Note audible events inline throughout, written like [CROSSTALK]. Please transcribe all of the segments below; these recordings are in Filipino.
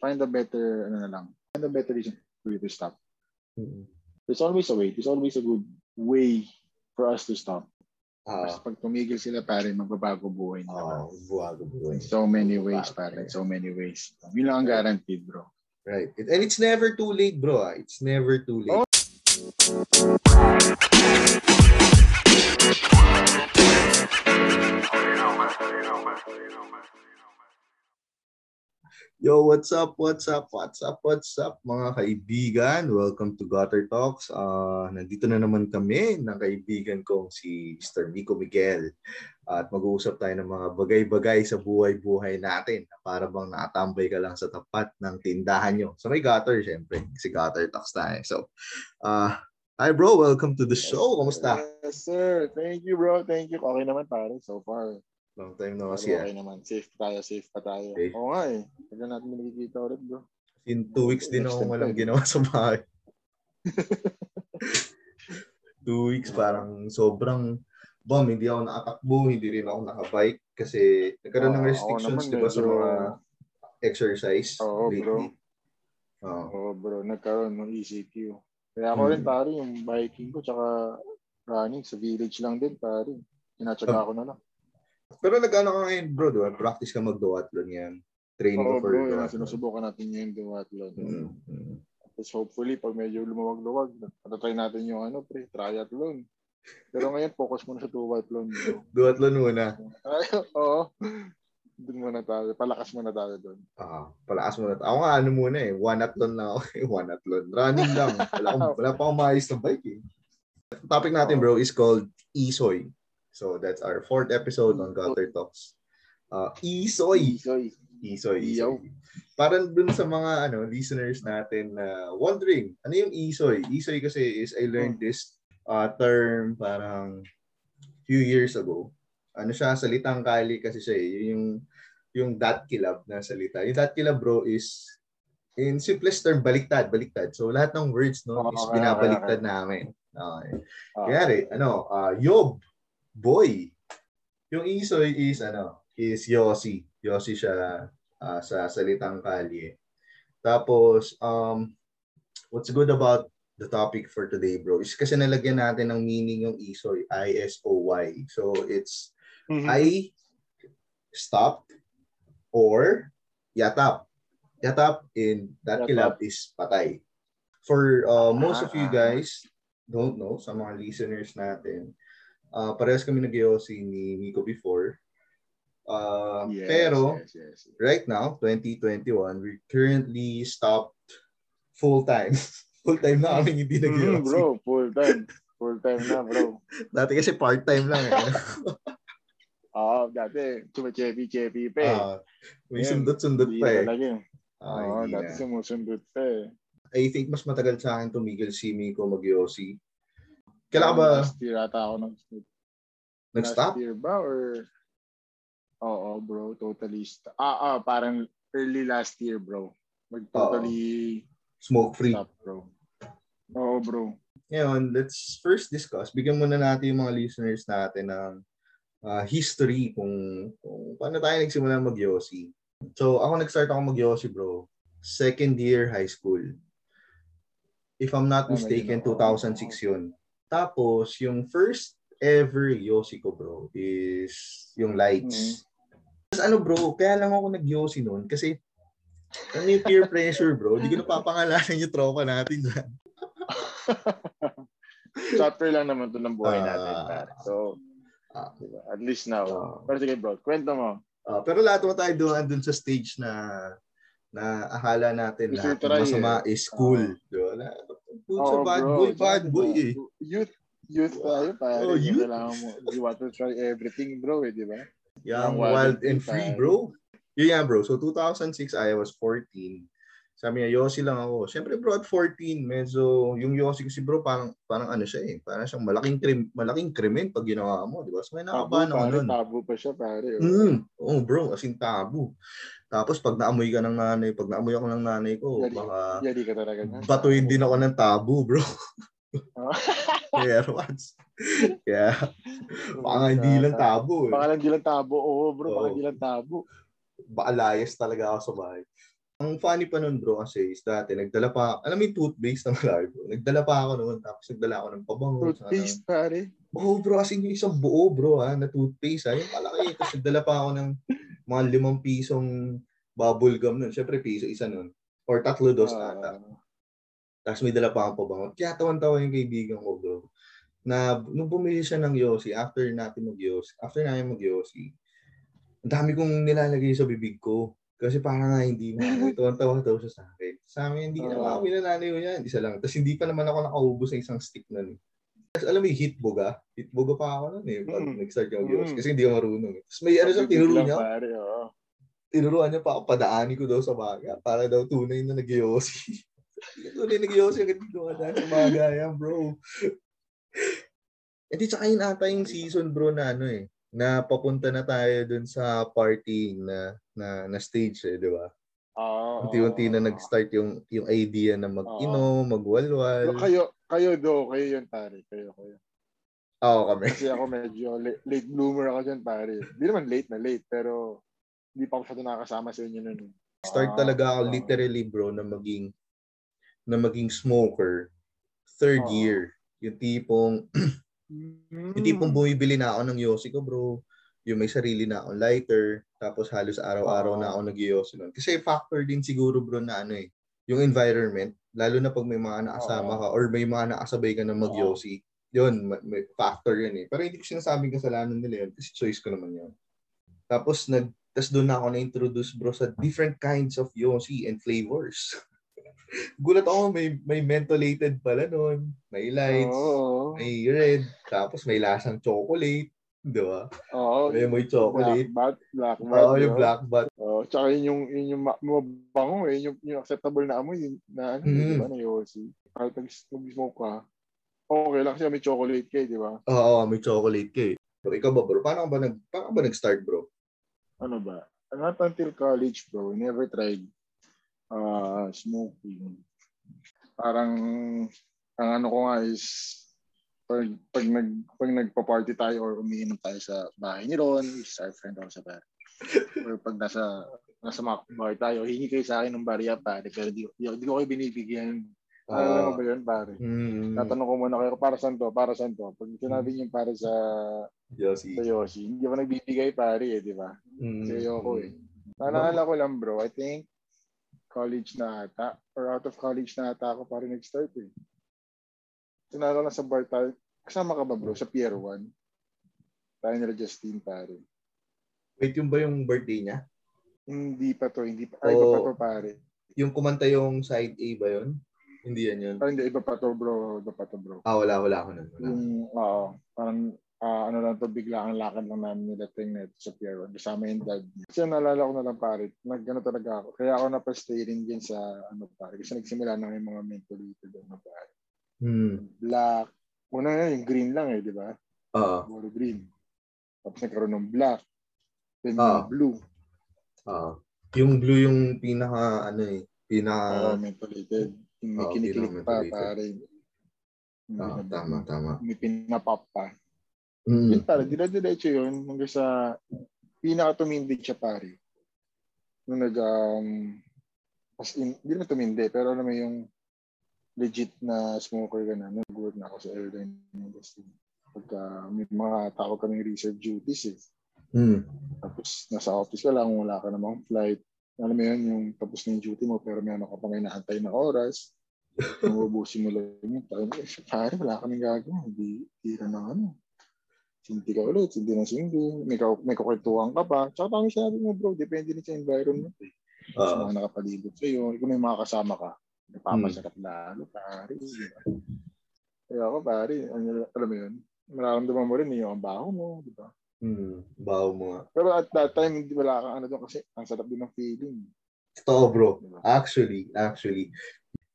Find a better, ano na lang, find a better reason for you to stop. Mm. There's always a way. There's always a good way for us to stop. Ah, Kasi pag tumigil sila, pare, magbabago buhay nila. ah, buwago buhay. So many ways, Bago, pare. So many ways. Yun lang ang guaranteed, bro. Right. And it's never too late, bro. ah. It's never too late. Oh. Yo, what's up? What's up? What's up? What's up, mga kaibigan? Welcome to Gutter Talks. Ah, nandito na naman kami ng kaibigan kong si Mr. Nico Miguel. At mag-uusap tayo ng mga bagay-bagay sa buhay-buhay natin na para bang nakatambay ka lang sa tapat ng tindahan nyo. So may gutter, syempre. Si Gutter Talks tayo. So, ah, hi bro, welcome to the show. Kamusta? Yes, sir. Thank you, bro. Thank you. Okay naman, pare. So far. Long time no Pero see. ah. okay naman. Safe tayo. Safe pa tayo. Okay. Oo nga eh. Tagal natin nakikita ulit, bro. In two weeks din ako walang tayo. ginawa sa bahay. [LAUGHS] two weeks parang sobrang bum, hindi ako nakatakbo, hindi rin ako nakabike kasi nagkaroon ng ako restrictions di ba sa medyo- mga exercise Oo, lately. bro. Oo. Oo, bro. Nagkaroon ng ECQ. Kaya ako rin, Hmm. pare, yung biking ko tsaka running sa village lang din, pare. Tinatsaga ko na lang. Pero nag-ano ka ngayon bro, di ba? Practice ka mag-duathlon yan. Train Oo, for bro. Duathlon. sinusubukan natin yung duathlon. Mm, mm. Tapos hopefully, pag medyo lumawag-luwag, natatry natin yung ano, pre, triathlon. Pero ngayon, focus muna sa duathlon. Bro. Duathlon muna. [LAUGHS] Oo. Doon muna tayo. Palakas muna tayo doon. Ah, palakas mo na. Ako nga ano muna eh, one athlon lang ako. [LAUGHS] eh, one athlon. Running lang. Wala, akong, wala pa akong maayos na bike eh. Topic natin bro is called Isoy. So that's our fourth episode on Gutter Talks. Uh, Isoy. Isoy. Isoy. Isoy. Parang dun sa mga ano listeners natin na wondering, ano yung Isoy? Isoy kasi is I learned this uh, term parang few years ago. Ano siya, salitang kali kasi siya eh. Yung, yung dat kilab na salita. Yung dat kilab bro is in simplest term, baliktad, baliktad. So lahat ng words no is binabaliktad namin. Okay. Kaya ano, uh, Yob, boy. Yung Isoy is ano, is Yossi. Yossi siya ah, sa salitang kalye. Tapos, um, what's good about the topic for today, bro, is kasi nalagyan natin ng meaning yung Isoy, I-S-O-Y. So, it's mhm. I stop or yatap. Yatap in that Yatap. kilab is patay. For uh, most of you Ah. guys don't know, sa mga listeners natin, uh, parehas kami nag ni Nico before. Uh, Yes, pero yes, yes. right now, 2021, we currently stopped full-time. [LAUGHS] full-time na kami hindi nag Mhm, bro, full time. Full time na, bro. [LAUGHS] Dati kasi part-time lang. Eh. [LAUGHS] Ah, dati, chumachepi-chepi pa eh. Ah, may sundot-sundot pa eh. eh. Oo, hindi dati na. sumusundot pa eh. I think mas matagal sa akin tumigil si Miko mag-Yossi. Kailan ka ba Last year ata ako nag nag-stop? Last year ba or Oo, bro, totally. st- Ah, ah, parang early last year, bro. Mag-totally Smoke-free. stop, bro. Oo, bro. Ngayon, let's first discuss. Bigyan muna natin yung mga listeners natin ng ah, history kung, kung paano tayo nagsimula mag-Yossi. So, ako nag-start ako mag-Yossi, bro. Second year high school. If I'm not mistaken, medyo na- 2006 yun. Tapos, yung first ever Yossi ko, bro, is yung lights. Tapos ano, bro, kaya lang ako nag-Yossi noon kasi ano yung peer pressure, bro? Hindi ko napapangalanan yung tropa natin dyan. [LAUGHS] Chapter lang naman to ng buhay Ah. natin, pare. So, diba? at least now. Ah. Pero sige, bro, kwento mo. Ah, pero lahat mo tayo doon dun sa stage na na akala natin Gusto lahat try masama eh. is cool. Di ba? Sa Oo, bad bro. boy, bad boy eh. Youth, youth tayo, pare. Oh, youth. Kailangan mo, you want to try everything, bro, eh, di ba? Young, wild, wild, and free, free, bro. Yun yan, bro. So, 2006, I was 14. Sabi niya, Yossi lang ako. Siyempre, bro, at 14, medyo, yung Yossi kasi, bro, parang, parang ano siya eh. Parang siyang malaking, krim, malaking krimen pag ginawa mo, di ba? So, may ako pare, nun. tabu pa siya, pare. oh. Mm. Oh, bro, as in tabu. Tapos, pag naamoy ka ng nanay, pag naamoy ako ng nanay ko, Yari. baka Yari ka talaga. niya. batuin din ako ng tabu, bro. [LAUGHS] Air Watts. Kaya, baka hindi lang tabo. Eh. Baka lang hindi lang tabo. Oo, bro. Baka hindi lang tabo. Baka layas talaga ako sa bahay. Ang funny pa nun bro kasi is dati nagdala pa, alam mo yung toothpaste ng [LAUGHS] bro. Nagdala pa ako noon tapos nagdala ako ng pabango. Toothpaste sana. pare? Oo oh, bro kasi yung isang buo bro ha na toothpaste ha. Yung malaki. tapos nagdala pa ako ng mga limang pisong bubble gum nun. Siyempre piso isa nun. Or tatlo dos uh, ata. Tapos may dala pa akong pabango. Kaya tawan-tawa yung kaibigan ko bro. Na nung bumili siya ng Yossi, after natin mag-Yossi, after namin mag-Yossi, ang dami kong nilalagay sa bibig ko. Kasi parang nga hindi mo ito ang tawa daw siya sa akin. Sa amin, hindi na ako pinananayo yan. Isa lang. Tapos hindi pa naman ako nakaubos ng isang stick nun. Eh. Tapos alam mo yung hitboga? Hitboga pa ako nun eh. Pag mm. nag-start yung Diyos. Mm. Kasi hindi ako marunong eh. Tapos may ano siya, tinuro niya. Pare, oh. Tinuruan niya pa ako, padaani ko daw sa baga. Para daw tunay na nag-yosi. [LAUGHS] tunay nag-yosi agad dito ka sa baga yan, bro. Hindi, tsaka yun ata yung season, bro, na ano eh na papunta na tayo dun sa party na na, na stage eh, di ba? Oh, Unti-unti na nag-start yung yung idea na mag-inom, oh. magwalwal. Pero kayo, kayo do, kayo yun pare, kayo, kayo. Oo, kami. Kasi ako medyo late, late bloomer ako dyan, pare. Hindi naman late na late, pero hindi pa ako sa nakakasama sa inyo nun. Start talaga ako literally, bro, na maging na maging smoker third oh. year. Yung tipong [CLEARS THROAT] Mm. Yung tipong bumibili na ako ng Yossi ko, bro. Yung may sarili na akong lighter. Tapos halos araw-araw na ako nag-Yossi nun. Kasi factor din siguro, bro, na ano eh. Yung environment, lalo na pag may mga nakasama ka or may mga nakasabay ka na mag-Yossi. Yun, may factor yun eh. Pero hindi ko sinasabing kasalanan nila yun kasi choice ko naman yun. Tapos nag tapos doon na ako na-introduce bro sa different kinds of Yossi and flavors. [LAUGHS] [LAUGHS] Gulat ako, may, may mentholated pala noon. May lights, Oo. may red, tapos may lasang chocolate. Di ba? Oo. May may chocolate. Black bat, black bat. Oo, yung black bat. Oo, tsaka yun yung, yun yung mabango eh, yung, yung acceptable na amoy, yung, na ano, mm. di ba, na Yossi. Kahit nag-smoke ka, okay lang kasi may chocolate ka di ba? Oo, may chocolate ka Pero ikaw ba bro, paano ba, nag, paano ba nag-start bro? Ano ba? Not until college bro, never tried uh, smoking. Parang, ang ano ko nga is, pag, pag, nag, pag nagpa-party tayo or umiinom tayo sa bahay ni Ron, is our friend ako sa bar. [LAUGHS] or pag nasa nasa bar tayo, hingi kayo sa akin ng barya pare, pero di, di, di ko kayo binibigyan. Uh, Alam mo ba yun, pare? Mm, Tatanong ko muna kayo, para saan to? Para saan to? Pag sinabi niyo para sa Yossi. Sa Yossi. Hindi ko nagbibigay, pare, eh, di ba? Mm. Kasi ayoko eh. Naalala ko lang, bro. I think college na ata or out of college na ata ako para nag-start eh. Sinara lang sa bar tayo. Kasama ka ba bro sa Pier 1? Tayo nila Justine pare. Wait, yung ba yung birthday niya? Hindi pa to, hindi pa. Ay, iba pa to pare. Yung kumanta yung side A ba yun? Hindi yan yun. Ah, hindi, iba pa to bro. Iba pa to bro. Ah, wala, wala ako nun. Wala. Yung, oo. Parang uh, ano lang to, bigla ang lakad lang namin nila ting net sa Pier 1. Kasama yung dad niya. Kasi naalala ko na lang pare, nagano talaga ako. Kaya ako napastay rin din sa ano pare. Kasi nagsimula na yung mga mentality doon na pare. Hmm. Black. Una na yung green lang eh, di ba? Oo. Uh. Puro green. Tapos nagkaroon ng black. Then uh. blue. Oo. Uh. Yung blue yung pinaka ano eh, pinaka uh, mentolated. Yung may uh, kinikilig pa pare. Ah, uh, tama, tama. May pinapop pa. Mm. Yun pare, dire-diretso yun hanggang sa pinaka-tumindig siya pare. Nung nag, um, as in, hindi naman tumindi, pero alam mo yung legit na smoker ka na, nag-work na ako sa airline industry. Pagka may mga tao kaming reserve duties eh. Mm. Tapos nasa office ka lang, wala ka namang flight. Alam mo yun, yung tapos na yung duty mo, pero may ano ka pang inaantay na oras. [LAUGHS] Nabubusin mo lang yung time. Eh, pare, wala kaming gagawin. Hindi, tira na ano hindi ka ulit, hindi na sindi, may, ka, may kukwentuhan ka pa. Tsaka parang sabi mo bro, depende din sa environment eh. Uh, sa mga nakapalibot sa'yo, kung may mga kasama ka, napapasarap hmm. lalo, pare. Kaya ako pare, ano, alam mo yun, mararamdaman mo rin yung baho mo, di ba? Hmm, baho mo nga. Pero at that time, hindi wala kang ano doon kasi ang sarap din ng feeling. Totoo bro. Diba? Actually, actually,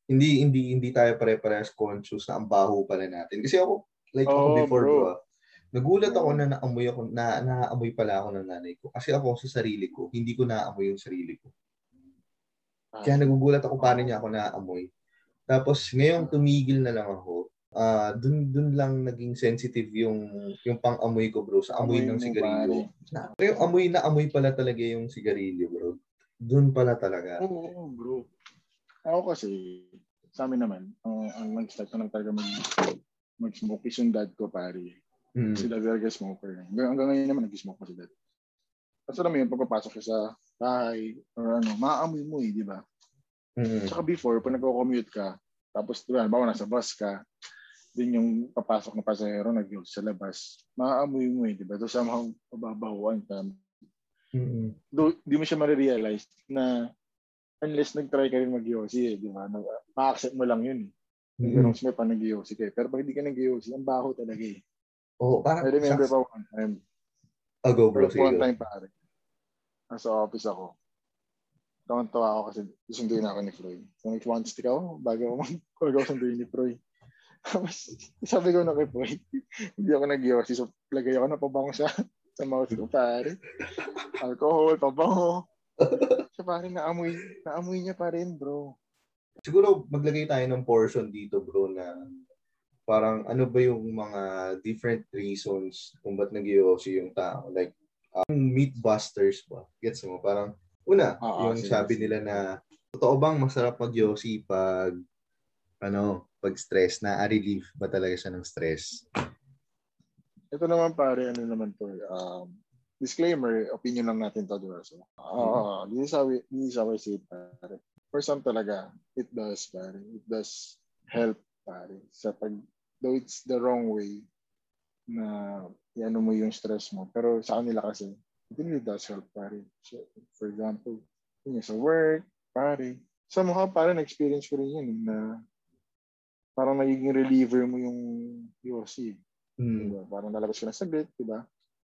hindi hindi hindi tayo pare-parehas conscious na ang baho pala natin. Kasi ako, like oh, ako before, bro. bro Nagulat ako na naamoy ako na naamoy pala ako ng nanay ko kasi ako sa sarili ko, hindi ko naamoy yung sarili ko. Kaya nagugulat ako paano niya ako naamoy. Tapos ngayong tumigil na lang ako, ah dun dun lang naging sensitive yung yung pang-amoy ko bro sa amoy, Amoy ng sigarilyo. Na, yung amoy na amoy pala talaga yung sigarilyo bro. Dun pala talaga. Oo, oo, bro. Ako kasi, sa amin naman, ang, ang nag-start na lang talaga mag, mag-smoke is yung dad ko, pare. Mm. Si dad talaga smoker. Hanggang, hanggang ngayon naman, nag-smoke pa si dad. Kasi alam mo yun, pagpapasok siya sa bahay, or ano, maaamoy mo eh, di ba? Mm. Tsaka before, pag nagko-commute ka, tapos, di ba, halimbawa nasa bus ka, din yung papasok na pasahero, nag sa labas, maaamoy mo eh, di ba? Doon somehow, mababahuan ka. Mm. Do, di mo siya marirealize na unless nag-try ka rin mag eh, di ba? Ma-accept mo lang yun eh. Yung Mm. ganun smell pa nag ka eh. Pero pag hindi ka nag ang baho talaga eh. Oh, parang I remember sa- pa one time. Ah, go bro, sige. one go. time pare. Nasa office ako. Tawan-tawa ako kasi susunduin ako ni Froy. So, nag-one stick ako bago ako [LAUGHS] bago ako sunduin ni Froy. [LAUGHS] Tapos, sabi ko na kay Froy, [LAUGHS] hindi ako nag So, lagay ako na pabango sa sa mouth ko, pare. Alcohol, pabango. So, pare, naamoy, naamoy niya pa rin, bro. Siguro maglagay tayo ng portion dito bro na parang ano ba yung mga different reasons kung ba't nag yung tao. Like, um, meat busters ba? Gets mo? Parang, una, Oo, yung sabi nila na, totoo bang masarap mag pag, ano, pag stress, na-relieve ba talaga siya ng stress? Ito naman pare, ano naman to, um, disclaimer, opinion lang natin to, diba? So, uh, this is how we, this is how I say it, pare. For some talaga, it does, pare. It does help, pare. Sa pag, though it's the wrong way na iano mo yung stress mo. Pero sa kanila kasi, it really does help, pare. So, for example, yun sa work, pare. Sa mukha, pare, na-experience ko rin yun, eh, na parang nagiging reliever mo yung UOC. Hmm. Diba? Parang lalabas ka na saglit, di ba?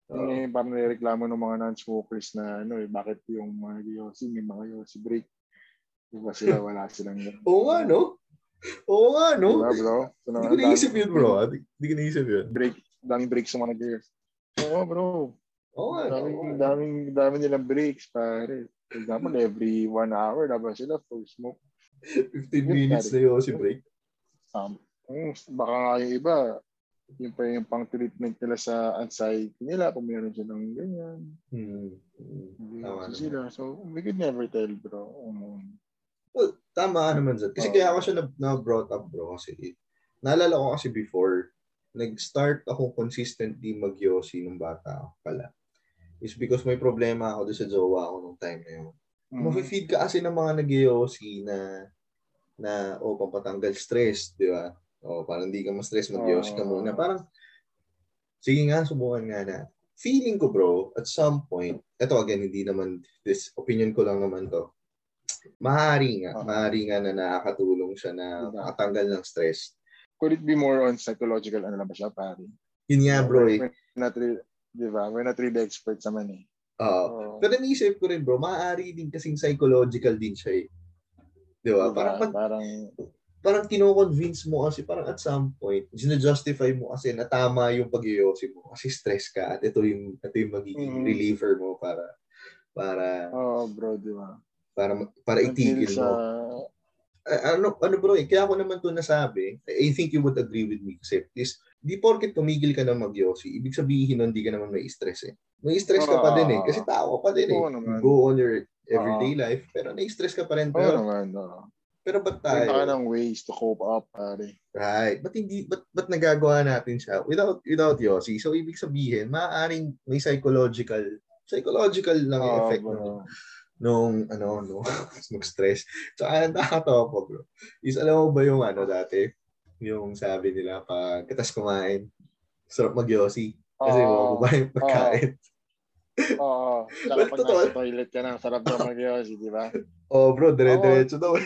Oo. Eh, parang nireklamo ng mga non-smokers na ano eh, bakit yung mga Yossi, may mga Yossi break. Di ba sila, wala silang [LAUGHS] Oo nga, no? Oo nga, no? Di ba, bro? So, Hindi ko naisip yun, bro. ah. Hindi hindi ko naisip yun. Break, daming breaks sa mga nag Oo, bro. Oo nga, Daming, nga. daming, daming nilang breaks, pare. For example, every one hour, dapat sila full smoke. 15 minutes na yun si break. Um, mm, baka nga yung iba, yung pa yung pang-treatment nila sa anxiety nila, kung meron silang ganyan. Hmm. Hmm. Hindi kasi sila. So, we could never tell, bro. Um, Well, tama naman dyan. Kasi Oo. kaya ako siya na, na brought up, bro. Kasi naalala ko kasi before, nag-start ako consistently mag nung bata ako pala. Is because may problema ako doon sa jowa ko nung time na yun. mm, Mafe-feed ka kasi ng mga nag na na o pampatanggal stress, di ba? O parang hindi ka ma-stress, mag ka muna. Parang, sige nga, subukan nga na. Feeling ko, bro, at some point, eto again, hindi naman, this opinion ko lang naman to. Maaari nga, Oo. maaari nga na nakakatulong siya na makatanggal ng stress. could it be more on psychological ano lang ba siya, pare? Yun nga, bro, eh. We're not really, di ba? We're not really experts naman eh. Oo. Oo. Pero naisip ko rin, bro, maaari din kasing psychological din siya eh. Di ba? Diba? Parang pag parang, parang kino-convince mo kasi parang at some point, justify mo kasi na tama yung pag mo kasi stress ka at ito yung ito yung magiging Mhm. reliever mo para para oh bro, di ba? Para para itigil sa, mo. Ah, ano ano bro, eh, kaya ako naman to nasabi, I think you would agree with me kasi is di porket tumigil ka na mag ibig sabihin nun hindi ka naman may stress eh. May stress ka pa Ah. din eh kasi tao ka pa din eh. You go on your everyday life pero na-stress ka pa rin pero naman, oo. pero ba't Tayo. ka ng ways to cope up, pare. Right. Ba't hindi, ba't, ba't nagagawa natin siya without, without Yossi? So, ibig sabihin, maaaring may psychological, psychological lang yung Oo, effect bro. Nung, ano, no, [LAUGHS] mag-stress. So, ang nakakatawa po, bro. Is, alam mo ba yung, ano, dati, yung sabi nila, pag katas kumain, sarap mag-Yossi. Kasi Oo. mababa yung pagkain. Oo. Tsaka Well, pag totoo. nasa toilet ka na, sarap na mag di ba? Oh, bro, dire-diretso daw. [LAUGHS]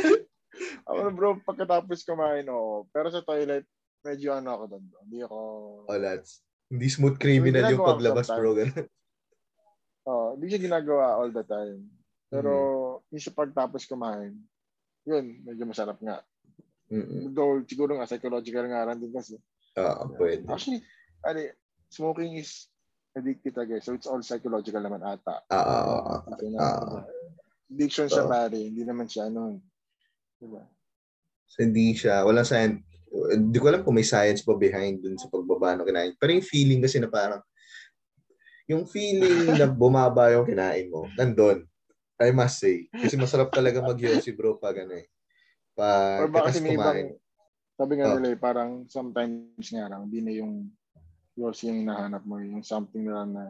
[LAUGHS] Ako bro, pagkatapos kumain, oo. Pero sa toilet, medyo ano ako doon. Hindi ako... oh, lads. Hindi smooth criminal yung paglabas, bro. Ganun. Oo, hindi siya ginagawa all the time. Pero, Mm-hmm. yung sa pagtapos kumain, yun, medyo masarap nga. Mm-mm. Though, siguro nga, psychological nga rin din kasi. Ah, pwede. Actually, ano, smoking is addictive talaga. So, it's all psychological naman ata. Ah, ah, ah. Ito na, ah. Addiction siya, Oo. pare. Hindi naman siya, ano, diba? So, hindi siya, walang science, hindi ko alam kung may science pa behind dun sa pagbaba ng kinain. Pero yung feeling kasi na parang, yung feeling na bumaba yung kinain mo, nandun. I must say. Kasi masarap talaga mag bro pag ano eh. Pag Or baka kasi may ibang, sabi nga Oh. nila eh, parang sometimes nga lang, hindi na yung Yossi yung hinahanap mo, yung something na na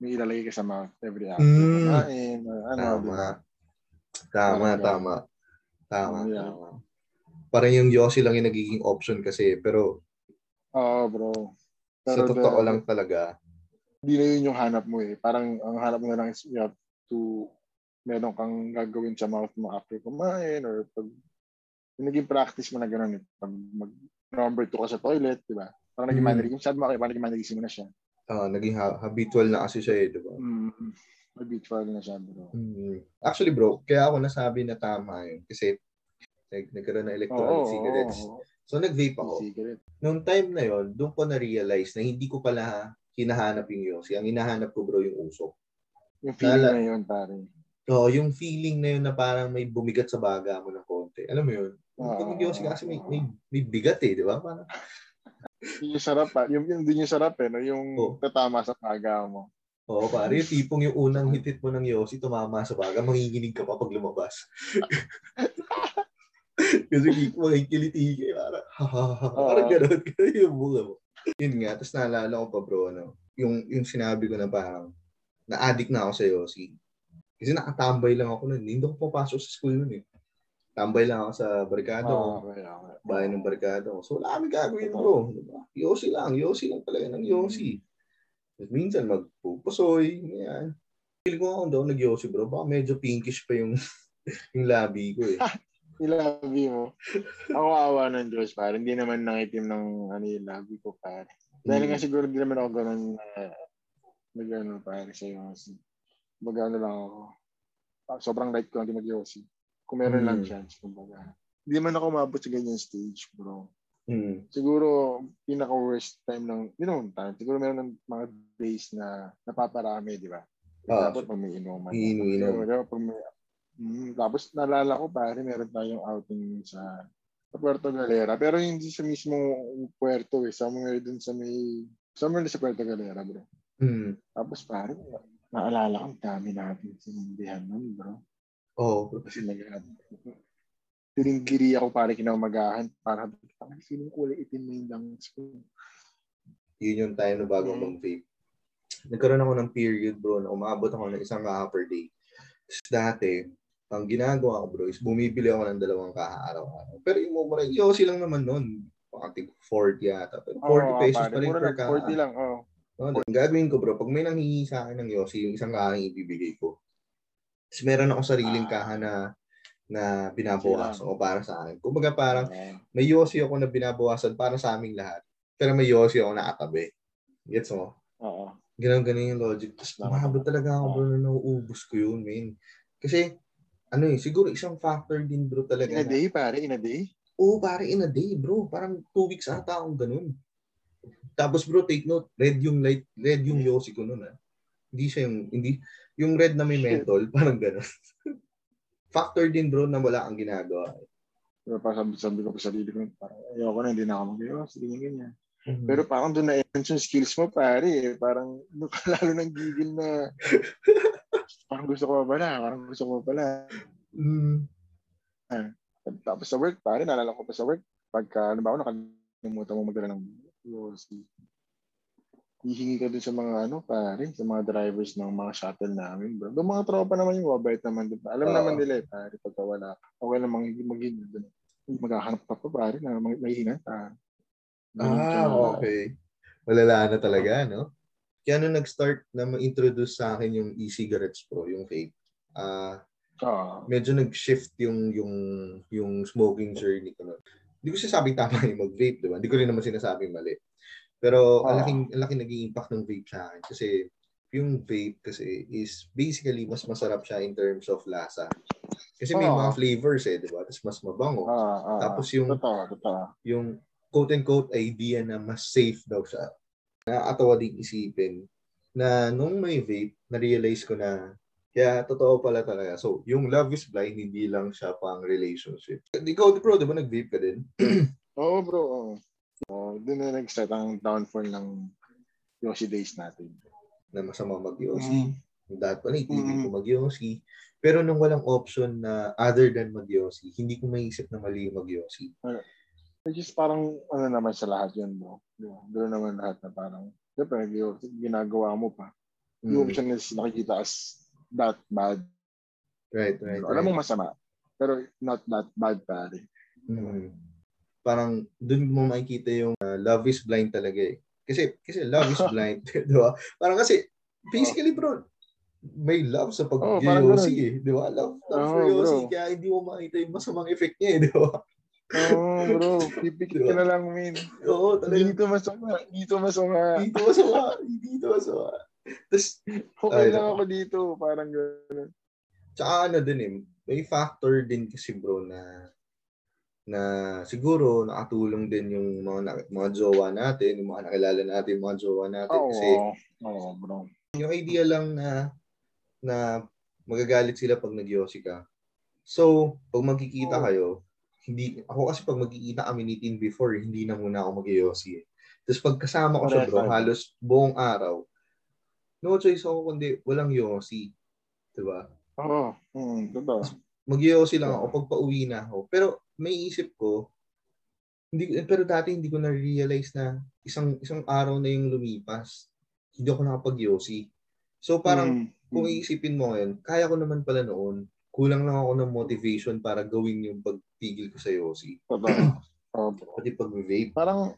may ilalagay ka sa mouth every after Mm. kumain, or ano, Tama. di ba? Tama, Parang tama. Tama, Yeah. tama. Parang yung Yossi lang yung nagiging option kasi. Pero Oo, bro. sa Pero totoo the- lang talaga, Hindi na yun yung hanap mo eh. Parang ang hanap mo na lang is you have to meron kang gagawin sa mouth mo after kumain or pag naging practice mo na gano'n eh. Pag mag number two ka sa toilet, di ba? Parang naging Mm. mannerism. Sabi mo kayo, parang naging mannerism mo na siya. ah, naging ha- habitual na kasi siya eh, di ba? Mm. Habitual na siya, bro. Mm. Actually bro, kaya ako nasabi na tama yun. Kasi nag nagkaroon ng electronic Oo, cigarettes. oo, So nag-vape ako. Cigarette. Nung time na yon, doon ko na-realize na hindi ko pala hinahanap yung Yossi. Ang hinahanap ko bro yung usok. Yung feeling Lala- na yun, pare. Oo, yung feeling na yun na parang may bumigat sa baga mo ng konti. Alam mo yun? Yung Oo. pag Yossi kasi may, may, may bigat eh, di ba? Parang, Yung sarap pa. Yung, yung din yung sarap eh, no? Yung Oo. tatama sa paga mo. Oo, pare, yung tipong yung unang hitit mo ng Yossi, tumama sa baga, manginginig ka pa pag lumabas. [LAUGHS] Kasi hindi ko makikiliti ka, parang, ha, ha, ha, parang gano'n, gano'n yung bunga mo. Yun nga, tapos naalala ko pa bro, ano, yung, yung sinabi ko na parang, na-addict na ako sa Yossi. Kasi nakatambay lang ako nun, hindi ako papasok sa school nun eh. Tambay lang ako sa barkada ko, Ah, okay, okay. bahay ng barkada ko. So wala kami gagawin bro. Diba? Yossi lang, Yossi lang talaga ng Yossi. Tapos minsan magpupusoy, yan. Feeling ko ako daw nag-Yossi bro, baka medyo pinkish pa yung [LAUGHS] yung labi ko eh. [LAUGHS] Ilabi mo. Ako awa ng Diyos, pare. Hindi naman nangitim ng ano yung labi ko, pare. Dahil nga Mm. siguro hindi naman ako ganun uh, nag-ano, pare, sa Yossi. Mag-ano lang ako. Ah, Sobrang light ko lang din mag-Yossi. Kung meron lang Mm. chance, kumbaga. Hindi man ako umabot sa ganyan stage, bro. Hmm. Siguro, pinaka-worst time ng, hindi naman time, siguro meron ng mga days na napaparami, di ba? Ah, Dapat pag may inuman. Di ba? Pag may, Mm, tapos naalala ko pare, meron tayong outing sa, sa Puerto Galera. Pero hindi sa mismo Puerto eh. Somewhere dun sa may, somewhere sa Puerto Galera bro. Hmm. Tapos pare, naalala ko, dami natin sinundihan nun bro. Oh, Kasi nag Tiringgiri ako pare kinamagahan. Para ang feeling kulay itim na yung lungs ko. yun yung time na bago Mm. mag-vape. Nagkaroon ako ng period bro na umabot ako ng isang kaha per day. Tapos dati, ang ginagawa ko bro is bumibili ako ng dalawang kaha araw-araw. Pero yung mura, Yossi lang naman nun. Pakating 40 yata. Pero 40 Oo, pesos pa rin per lang, kaha. 40 lang, oh. No, ang gagawin ko bro, pag may nanghingi sa akin ng Yossi, yung isang kaha yung ibibigay ko. Tapos meron ako sariling Ah. kaha na na binabawasan ko para sa akin. Kumbaga parang Oo. may Yossi ako na binabawasan para sa aming lahat. Pero may Yossi ako na katabi. Gets mo? Oo. Ganun-ganun yung logic. Tapos umabot talaga ako bro na nauubos ko yun, man. Kasi, ano eh, siguro isang factor din bro talaga. In a na- day, pare, in a day. Oo, pare, in a day, bro. Parang two weeks ata akong ganun. Tapos bro, take note, red yung light, red yung Yossi ko nun ah. Hindi siya yung, hindi, yung red na may menthol, [LAUGHS] parang ganun. Factor din bro na wala kang ginagawa. Pero pa sabi, sabi ko sa sarili ko, parang ayoko na, hindi na ako mag-iwas, ganyan, ganyan. Mhm. Pero parang doon na-enhance yung skills mo, pare. eh. Parang [LAUGHS] lalo nang gigil na [LAUGHS] parang gusto ko pa pala, parang gusto ko pa pala. Mm. Tapos sa work, pare, naalala ko pa sa work, pagka, ano ba ako, nakalimutan mo magdala ng UOC. Hihingi ka dun sa mga ano, pare, sa mga drivers ng mga shuttle namin, bro. Doon mga tropa naman yung mabait naman dun. Alam Oo. naman nila eh, pare, pagka wala. ka. Okay lang mag- maghingi dun. Maghahanap ka pa, pare, na. Ganun Ah, ka- okay. Malala na talaga, no? Kaya nung nag-start na ma-introduce sa akin yung e-cigarettes pro, yung vape, ah Ah, medyo nag-shift yung yung yung smoking journey ko nun. Hindi ko sinasabing tama yung mag-vape, di ba? Hindi ko rin naman sinasabing mali. Pero ang Oo. laking, ang laking naging impact ng vape sa akin. Kasi yung vape kasi is basically mas masarap siya in terms of lasa. Kasi may Oo. mga flavors eh, di ba? Tapos mas mabango. ah, ah. Tapos yung Totoo, totoo. yung quote-unquote idea na mas safe daw siya. Nakakatawa din isipin na nung may vape, na-realize ko na Kaya totoo pala talaga. So, yung love is blind, hindi lang siya pang relationship. Ikaw, bro, di ba nag-vape ka din? [CLEARS THROAT] Oo, bro. Oo. Oh, doon na nag-start ang downfall ng Yoshi days natin. Na masama mag-Yoshi. Mm. Dahil pala, hindi Mm. ko mag-Yoshi. Pero nung walang option na other than mag-Yoshi, hindi ko maisip na mali yung mag-Yoshi. Which is parang ano naman sa lahat yun, bro. Di ba? Doon naman lahat na parang, siyempre, Yoshi, ginagawa mo pa. Yung Mm. option is nakikita as that bad. Right, right, Alam right. mong masama. Pero not that bad, pare. Mm. Parang dun mo makikita yung uh, love is blind talaga eh. Kasi kasi love is [LAUGHS] blind, [LAUGHS] 'di ba? Parang kasi basically bro, may love sa pag Oh, eh, 'di ba? Love, love Oo, for Yossi, kaya hindi mo makita yung masamang effect niya eh, 'di ba? Oo, oh, bro. Pipikit ka na lang, min. Oo, talaga. Dito masama. Dito masama. Dito masama, dito masama. Tapos, Okay Ay, lang ako dito. Parang gano'n. tsaka ano din eh, may factor din kasi bro na na siguro nakatulong din yung mga na- mga jowa natin, yung mga nakilala natin, yung mga jowa natin Oo. kasi Oo, bro. yung idea lang na na magagalit sila pag nagyosi ka. So, pag magkikita Oo. kayo, hindi ako kasi pag magkikita kami ni Tin before, hindi na muna ako magyosi. Eh. Tapos pag kasama ko siya bro, halos buong araw, no choice ako kundi walang yosi. 'Di ba? Oo. Hmm, totoo. Magyosi lang ako pag pauwi na ako. Pero may isip ko, hindi pero dati hindi ko na-realize na isang isang araw na yung lumipas. Hindi ako nakapag-yosi. So parang Hmm, kung hmm. iisipin mo ngayon, kaya ko naman pala noon. Kulang lang ako ng motivation para gawin yung pagtigil ko sa Yossi. Pati pag-vape. Parang,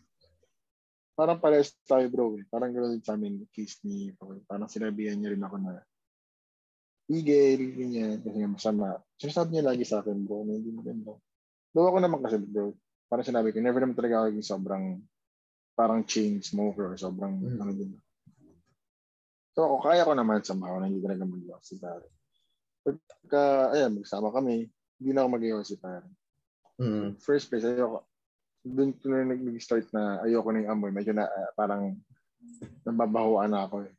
parang pares tayo, bro. eh. Parang gano'n din sa amin, case ni Paul. Parang sinabihan niya rin ako na, Igel, ganyan, kasi nga masama. Sinasabi niya lagi sa akin, bro, na hindi maganda. Though ako naman kasi, bro, parang sinabi ko, never naman talaga ako yung sobrang, parang chain smoker, sobrang, Mm. ano din. So, ako, kaya ko naman somehow na hindi talaga mag si pare. Pagka, ayan, magsama kami, hindi na ako mag si pare Mm. first place, ayoko. Doon ko na nag- nag-start na ayoko na yung amoy. Medyo na ah, parang nababahuan na ako eh.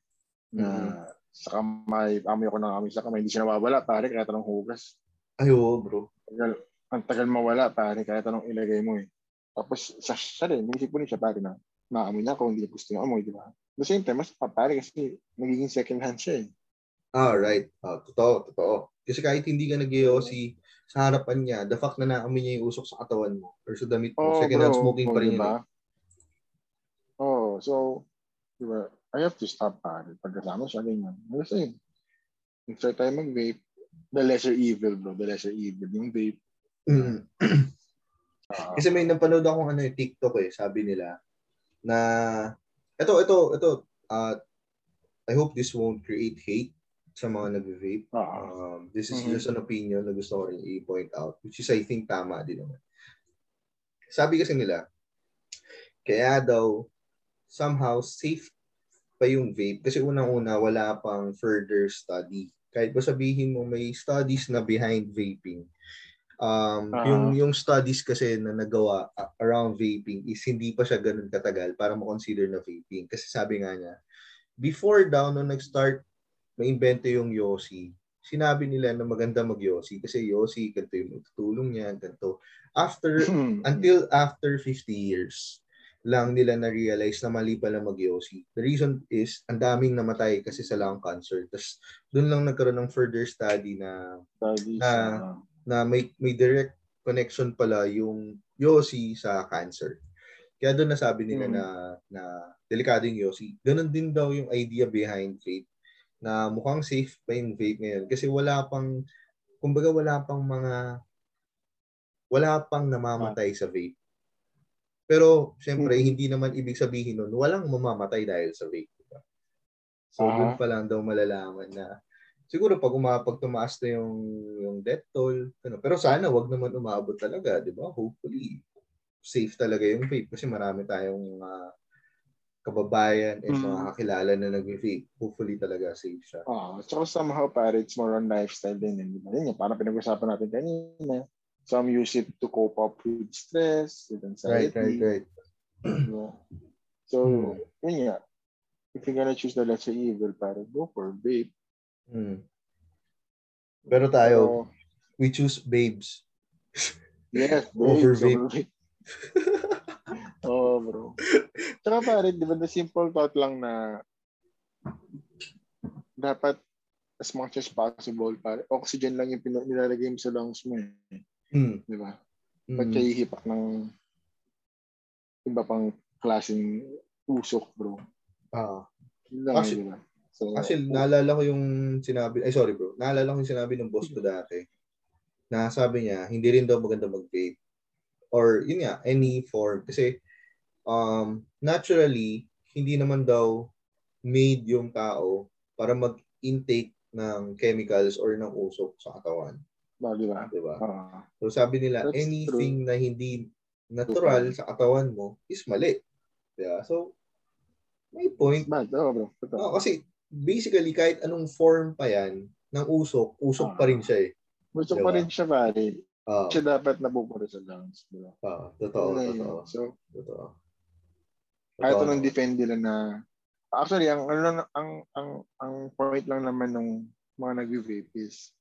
Na sa kamay, amoy ko ng amoy sa kamay. Hindi siya nawawala, pare, kaya tanong hugas. Ay, oo, bro. Tagal, ang tagal mawala, pare, kaya tanong ilagay mo eh. Tapos, sa siya rin, naisip ko rin siya, pare, na naamoy na ako, hindi gusto yung amoy, di ba? At the same time, mas pa, pare, kasi nagiging second hand siya eh. Ah, right. Ah, totoo, totoo. Kasi kahit hindi ka nag si sa harapan niya, the fact na naamoy niya yung usok sa katawan mo or sa damit mo, Oh, second hand smoking pa rin Oh, yun. diba? eh. Oh, so, di ba, I have to stop pare. Pagkasama siya, ganyan. Kasi yun, nag-start tayo mag-vape. The lesser evil, bro. The lesser evil. Yung vape. Mm. [CLEARS THROAT] ah, Kasi may napanood akong ano, eh, TikTok eh, sabi nila na ito ito ito uh, I hope this won't create hate sa mga nag-vape. ah, Um, this is Mhm. just an opinion na gusto ko rin i-point out, which is I think tama din naman. Sabi kasi nila, kaya daw somehow safe pa yung vape kasi unang-una wala pang further study. Kahit ba sabihin mo may studies na behind vaping, um, Ah. yung yung studies kasi na nagawa around vaping is hindi pa siya ganun katagal para ma-consider na vaping. Kasi sabi nga niya, before daw nung nag-start ma-invento yung Yossi, sinabi nila na maganda mag-Yossi kasi Yossi, ganito yung tutulong niya, ganito. After, [LAUGHS] hmm. until after 50 years lang nila na-realize na mali pala mag-Yossi. The reason is, ang daming namatay kasi sa lung cancer. Tapos, doon lang nagkaroon ng further study na Studies, na- na may may direct connection pala yung Yossi sa cancer. Kaya doon nasabi nila Mm. na na delikado yung Yossi. Ganon din daw yung idea behind vape na mukhang safe pa yung vape ngayon kasi wala pang kumbaga wala pang mga wala pang namamatay sa vape. Pero syempre Mm. hindi naman ibig sabihin nun walang mamamatay dahil sa vape. Diba? So Aha. doon pa lang daw malalaman na siguro pag umapag tumaas na yung yung death toll, ano, pero sana wag naman umabot talaga, 'di ba? Hopefully safe talaga yung vape kasi marami tayong mga kababayan at Mm. mga kakilala na nag-vape. Hopefully talaga safe siya. Ah, tsaka somehow pare, it's more on lifestyle din. eh, Di ba? Yun parang pinag-usapan natin kanina. Some use it to cope up with stress, with Right, anxiety. right, right. di ba? So, Hmm. yun nga. If you're gonna choose the lesser evil, pare, go for vape. Mm. Pero tayo, So, we choose babes. yes, Over babes, vape. over vape. [LAUGHS] Oo, bro. [LAUGHS] Tsaka pare, di ba, the simple thought lang na dapat as much as possible, pare, oxygen lang yung pina- nilalagay mo sa lungs mo eh. Hmm. Di ba? Hmm. Ba't kayo hihipak ng iba pang klaseng usok, bro? Ah. Lang Kasi- yun, di ba? So, Kasi naalala ko yung sinabi, ay sorry bro, naalala ko yung sinabi ng boss ko dati na sabi niya, hindi rin daw maganda mag-vape. Or yun nga, any form. Kasi um, naturally, hindi naman daw made yung tao para mag-intake ng chemicals or ng usok sa katawan. ba, di ba? Di ba? Ah, So sabi nila, That's anything na hindi natural sa katawan mo is mali. Di ba? So, may point. bad. Oo, bro. Totoo. Oh, kasi basically, kahit anong form pa yan ng usok, usok pa rin siya eh. Gusto Diba? pa rin siya, pare. Ah, Siya dapat nabubuo sa lungs. Di ba? ah, totoo, yun. totoo, So, totoo. Kahit Totoo. anong defend nila na actually ang ano lang ang ang ang point lang naman ng mga nag-vape is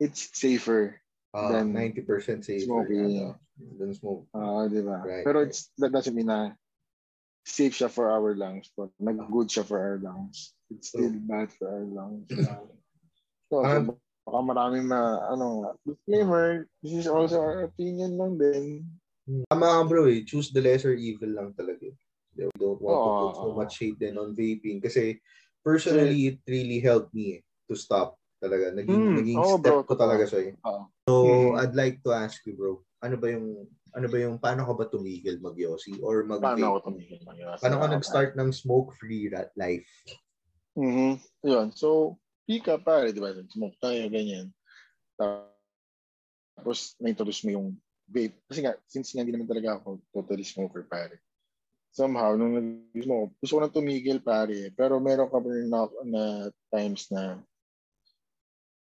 it's safer Ah, Then, 90% safer. smoking. ano, than smoke. ah di ba Right, pero right. it's that doesn't mean na safe siya for our lungs but nag-good siya for our lungs it's still bad for our lungs so, Ah. so baka maraming ma ano disclaimer this is also our opinion lang din Tama ka bro eh, choose the lesser evil lang talaga. We don't want to Oo. put so much hate then on vaping kasi personally, it really helped me to stop talaga. Naging, Hmm, naging oo, step bro, ko talaga siya eh. So, Mhm. I'd like to ask you bro, ano ba yung ano ba yung paano ka ba tumigil mag-yossi or paano mag-vape? ako tumigil ng Paano ka nag-start ng smoke-free life? Mhm. Yun. So, pika pare, di ba? Smoke tayo, ganyan. Tapos, na-introduce mo yung vape. Kasi nga, since nga hindi naman talaga ako totally smoker, pare. Somehow, nung nag-smoke, gusto ko na tumigil, pare. Pero meron ka rin na, na times na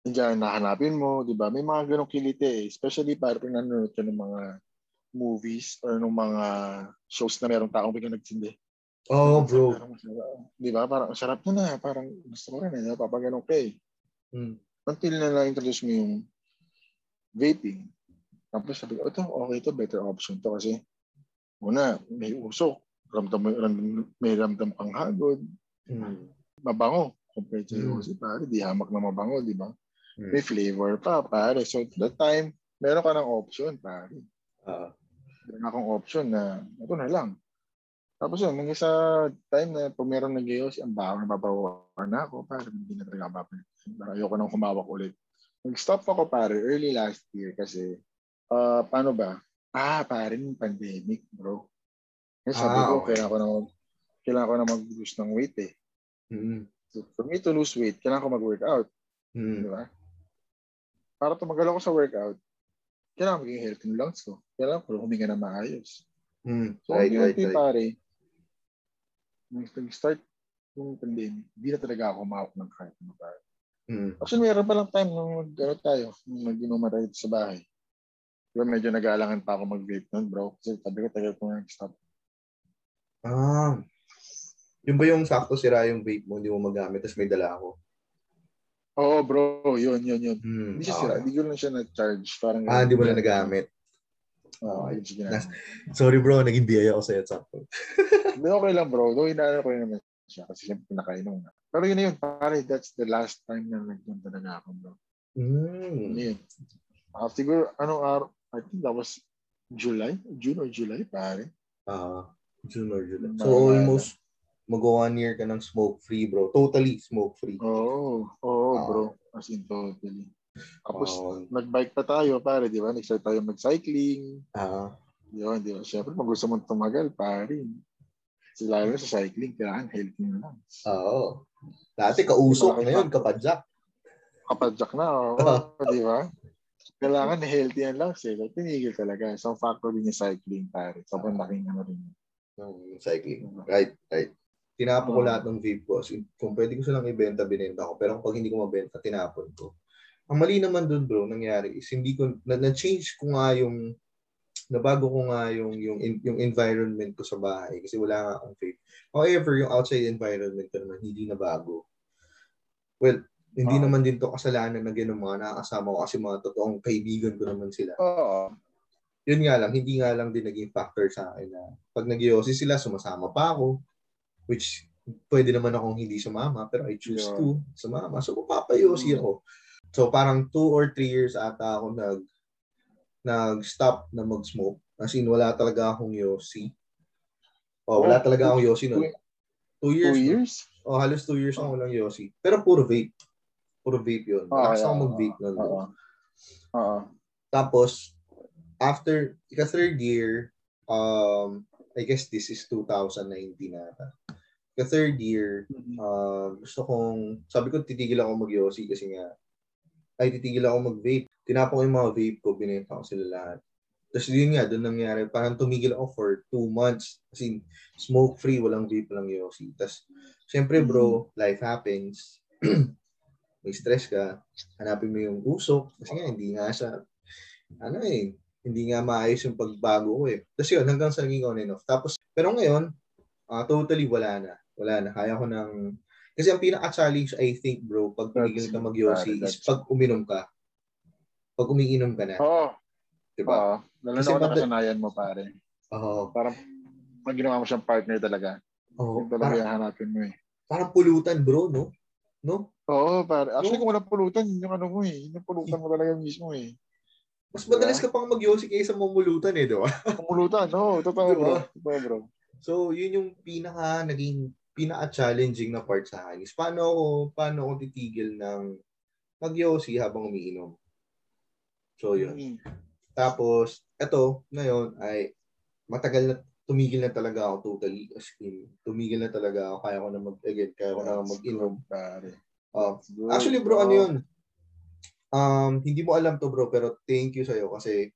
nandiyan, nahanapin mo, di ba? May mga ganong kilite eh. Especially, pare, pag nanonood ka ng mga movies or ng mga shows na merong taong biglang nagsindi. Oh, bro. Parang. Di ba? Parang ang sarap na na. Parang gusto ko rin. Eh. Papaganong ka eh. Hmm. Until na na-introduce mo yung vaping. Tapos sabi ko, ito, okay to better option to kasi una, may usok. Ramdam, ramdam, may ramdam pang hagod. Hmm. Mabango. Compared sa Mm. mm. pare, di hamak na mabango, di ba? Hmm. May flavor pa, pare. So, at that time, meron ka ng option, pare. Ah. meron akong option na ito na lang. Tapos yun, hanggang sa time na pag meron nag ang bawang nababawakan na ako, pare, hindi na talaga babalik. Parang Ayoko nang humawak ulit. Nag-stop ako, pare, early last year kasi, ah paano ba? Ah, pare, yung pandemic, bro. Kasi sabi Ah, ko, okay. kailangan ko na, kailangan ko na mag-lose ng weight eh. Hmm. So, for me to lose weight, kailangan ko mag-workout, di Hmm. ba? Para tumagal ako sa workout, kailangan maging healthy yung lungs ko. Kailangan ko huminga na maayos. Hmm. So, Right, right, right. pare, nung nag-start yung pandemic, hindi na talaga ako umawak ng kahit ano pare. Hmm. Actually, meron pa lang time nung nag, ano tayo, nung nag-inuman tayo sa bahay. Diba, medyo nag-aalangan pa ako mag-vape nun, bro. Kasi sabi ko, tagal ko na nag-stop. Ah. Yung ba yung sakto sira yung vape mo, hindi mo magamit, tapos may dala ako? Oo, bro. Yun, yun, yun. Hmm. Hindi siya ah. sira. Hindi ko lang siya na-charge. Parang, Ah, hindi mo na nagamit. Oo, yun siya. Sorry bro, naging biyaya ako sa'yo at sakto. Hindi, okay lang, bro. Though, inaano ko naman siya. Kasi siyempre, pinakainom na. Pero yun na yun, pare. That's the last time na nagpunta na ako, bro. Ano yun? Ah, siguro, anong araw? I think that was July? June or July, pare. Ah, June or July. So Maalala. almost mag one year ka ng smoke-free bro. Totally smoke-free. Oo, oo, Ah. bro. As in, totally. Tapos, Oh, nag-bike pa tayo, pare, di ba? Nag-start tayo mag-cycling. ah, Yun, di ba? Siyempre, pag gusto mong tumagal, pare. Kasi lalo na sa cycling, kailangan healthy na lang. oo. Dati kausok, ngayon kapadyak. Kapadyak na, oo, [LAUGHS] di ba? Kailangan healthy yan lang. So, tinigil talaga. Isang factor din yung cycling, pare. Sobrang laking ano rin. ng cycling. Right, right. Tinapon ko Oo. lahat ng vape ko. Kung pwede ko silang ibenta, binenta ko. Pero pag hindi ko mabenta, tinapon ko. Ang mali naman dun bro, nangyari is hindi ko, na, na-change ko nga yung, nabago ko nga yung, yung, yung environment ko sa bahay kasi wala nga akong vape. However, yung outside environment ko naman, hindi na bago. Well, Hindi Oo. naman din to kasalanan na ganun mga nakakasama ko kasi mga totoong kaibigan ko naman sila. Oo. Yun nga lang, hindi nga lang din naging factor sa akin na pag nag sila, sumasama pa ako. Which, pwede naman akong hindi sumama, pero I choose Yeah. to sumama. So, papayosi Mm. ako. So, parang two or three years ata ako nag nag-stop na mag-smoke. As in, wala talaga akong yosi. Oh, wala Oh, talaga akong yosi nun. Two years. Two no? years? Oh, halos two years ako walang yosi. Pero puro vape. Puro vape yun. Ah, Malakas yeah. mag-vape nun. Oo. Oo. Tapos, after, ika third year, um, I guess this is 2019 nata. Ika third year, uh, gusto kong, sabi ko titigil ako mag-yosi kasi nga, ay titigil ako mag-vape. Tinapon ko yung mga vape ko, binenta ko sila lahat. Tapos yun nga, doon nangyari, parang tumigil ako for two months. Kasi smoke-free, walang vape, walang yosi. Tapos, syempre bro, life happens. May stress ka, hanapin mo yung usok. Kasi nga, hindi nga siya, ano eh, hindi nga maayos yung pagbago ko eh. Tapos yun, hanggang sa naging on and off. Tapos, pero ngayon, ah, totally wala na. Wala na. Kaya ko ng, kasi ang pinaka-challenge, I think, bro, pag tumigil ka mag-yosi, is That's- pag uminom ka. Pag umiinom ka na. Oo. Diba? Oo. Lalo Kasi na kung nakasanayan mo, pare. Oo. Parang pag ginawa mo siyang partner talaga, Oo. yun talaga Parang, yung hanapin mo eh. parang pulutan, bro, no? No? Oo, pare. Actually, No. kung walang pulutan, yun yung ano mo eh. Yun yung pulutan mo talaga mismo eh. Mas madalas ka pang mag-yosi kaysa mamulutan eh, di ba? [LAUGHS] Pumulutan, oo. Totoo, Diba? bro. Totoo, bro. So, yun yung pinaka naging pinaka-challenging na part sa akin is paano ako, paano ako titigil ng mag-yosi habang umiinom. So, yun. Mm. Tapos, eto, ngayon ay matagal na tumigil na talaga ako totally as in tumigil na talaga ako kaya ko na mag again kaya ko na mag-inom pare. Ah, good, Actually, bro, ano yun? Um, hindi mo alam to, bro, pero thank you sa'yo kasi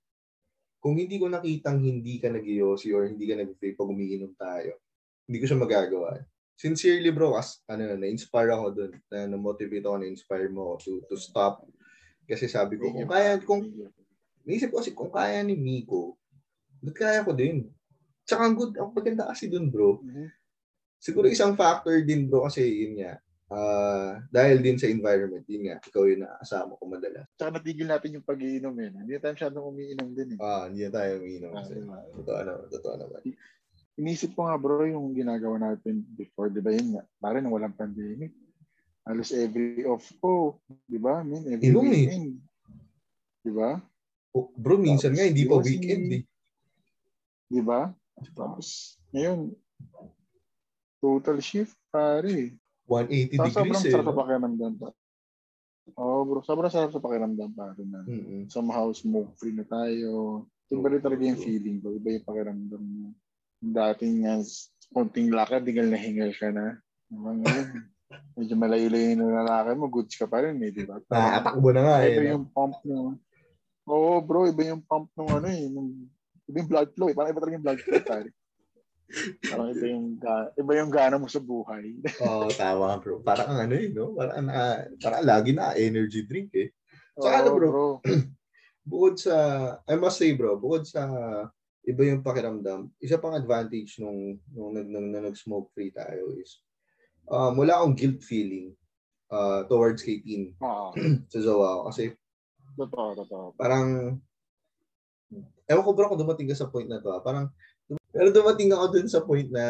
kung hindi ko nakitang hindi ka nag or hindi ka nag-vape pag umiinom tayo, hindi ko siya magagawa. Sincerely, bro, as, ano, na-inspire ako dun, na, na-motivate ako, na-inspire mo to, to stop. Kasi sabi ko, kung kaya, kung, naisip ko kasi kung kaya ni Miko, ba't kaya ko din? Tsaka ang good, ang maganda kasi dun, bro, Mhm. siguro isang factor din bro kasi yun nga ah dahil din sa environment yun nga ikaw yung nakasama ko madalas Tsaka natigil natin yung pag-iinom eh. Hindi tayo masyadong umiinom din eh. ah hindi na tayo umiinom Ah, kasi diba? totoo naman totoo naman Inisip ko nga bro yung ginagawa natin before, di ba yun nga? Pare nung walang pandemic. Halos every off ko, di ba? I mean, every eh. weekend. Di ba? Oh, bro minsan nga hindi pa Tapos, weekend eh Di ba? Tapos, ngayon, total shift, pare. 180 Tapos sobrang degrees eh sarap sa pakiramdam. Oo, oh, bro. Sobrang sarap sa pakiramdam, pare na. Mm-mm. Somehow, smoke-free na tayo. Iba rin talaga yung feeling ko. Iba yung pakiramdam mo. Dating nga, konting lakad, hingal na hingal ka na. Ngayon? [LAUGHS] Medyo malayo-layo yung lalaki mo, goods ka pa rin eh, di ba? nakatakbo na nga eh Iba yung pump nung... Oo, bro, iba yung pump nung ano eh. Nung, iba yung blood flow eh. Parang iba talaga yung blood flow, pare. Parang iba yung, ga- iba yung gana mo sa buhay. [LAUGHS] Oo, tama bro parang ang ano eh no parang na, parang lagi na energy drink eh So, Oo, ano, bro? [CLEARS THROAT] bukod sa I must say bro bukod sa iba yung pakiramdam isa pang advantage nung nung, nung, nung, nung nag-smoke free tayo is um, wala akong guilt feeling uh, towards kay Tin Oo. [CLEARS THROAT] sa Zoao kasi Totoo, totoo. parang ewan ko bro kung dumating ka sa point na to ah. parang pero dumating ako dun sa point na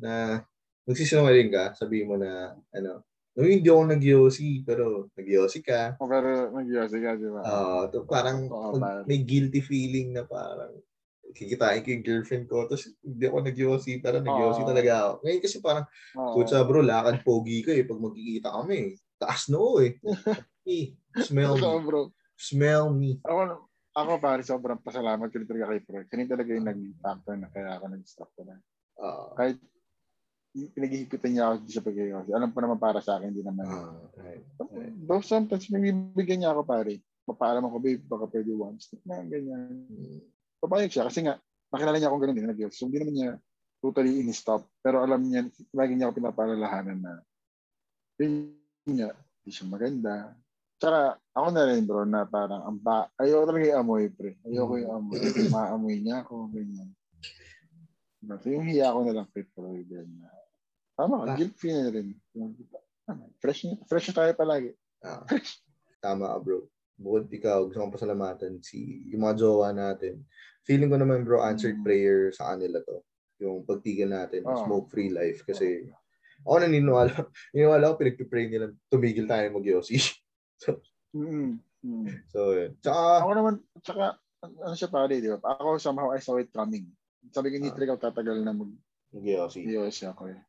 na magsisinungaling ka sabihin mo na ano nung hindi ako nag-yosi pero nag-yosi ka O, pero nag-yosi ka, di ba? Ah, to parang Oo, mag- may guilty feeling na parang kikitain ko yung girlfriend ko tapos hindi ako nag-yosi pero nag-yosi Oo. talaga ako. Ngayon kasi parang Oo. Kutsa bro, lakad pogi ka eh pag magkikita kami. Taas noo eh. [LAUGHS] Eh, Smell me. bro. Smell me. Ako, ako pare, sobrang pasalamat ko talaga kay Pro. Kanina talaga yung nag-factor na kaya ako nag-stop ko na. Ah, Kahit yung pinaghihipitan niya ako sa pag Alam ko naman para sa akin, hindi naman. ah, right. right. Though sometimes, nagbibigyan niya ako pare. Papaalaman ko, babe, baka pwede one step na, ganyan. Mm, Papayag siya kasi nga, nakilala niya akong ganun din, nag So, hindi naman niya totally in-stop. Pero alam niya, lagi niya ako pinapaalalahanan na, yun niya, hindi siya maganda. Tsaka, ako na rin bro, na parang, ang ba, ayoko talaga yung amoy, pre. Ayoko yung amoy. Maamoy niya ako, ganyan. So, yung hiya ko na lang kay Pro, ganyan. Tama ka, Ah. guilt free na rin. Fresh, na- fresh na tayo palagi. Ah, tama ka, bro. Bukod ikaw, gusto kong pasalamatan si yung mga jowa natin. Feeling ko naman, bro, answered Mm. prayer sa kanila to. Yung pagtigil natin, Oo. smoke-free life. Kasi ako naniniwala, [LAUGHS] naniniwala ako, pinagpipray nila, tumigil tayo mag-yosi. [LAUGHS] Mm-mm. Mm. [LAUGHS] so, yun. Tsaka, Ako naman, tsaka, ano siya pare, di ba? Ako somehow I saw it coming. Sabi ko, hindi Ah. talaga tatagal na mag-yosi. mag-ios ako eh.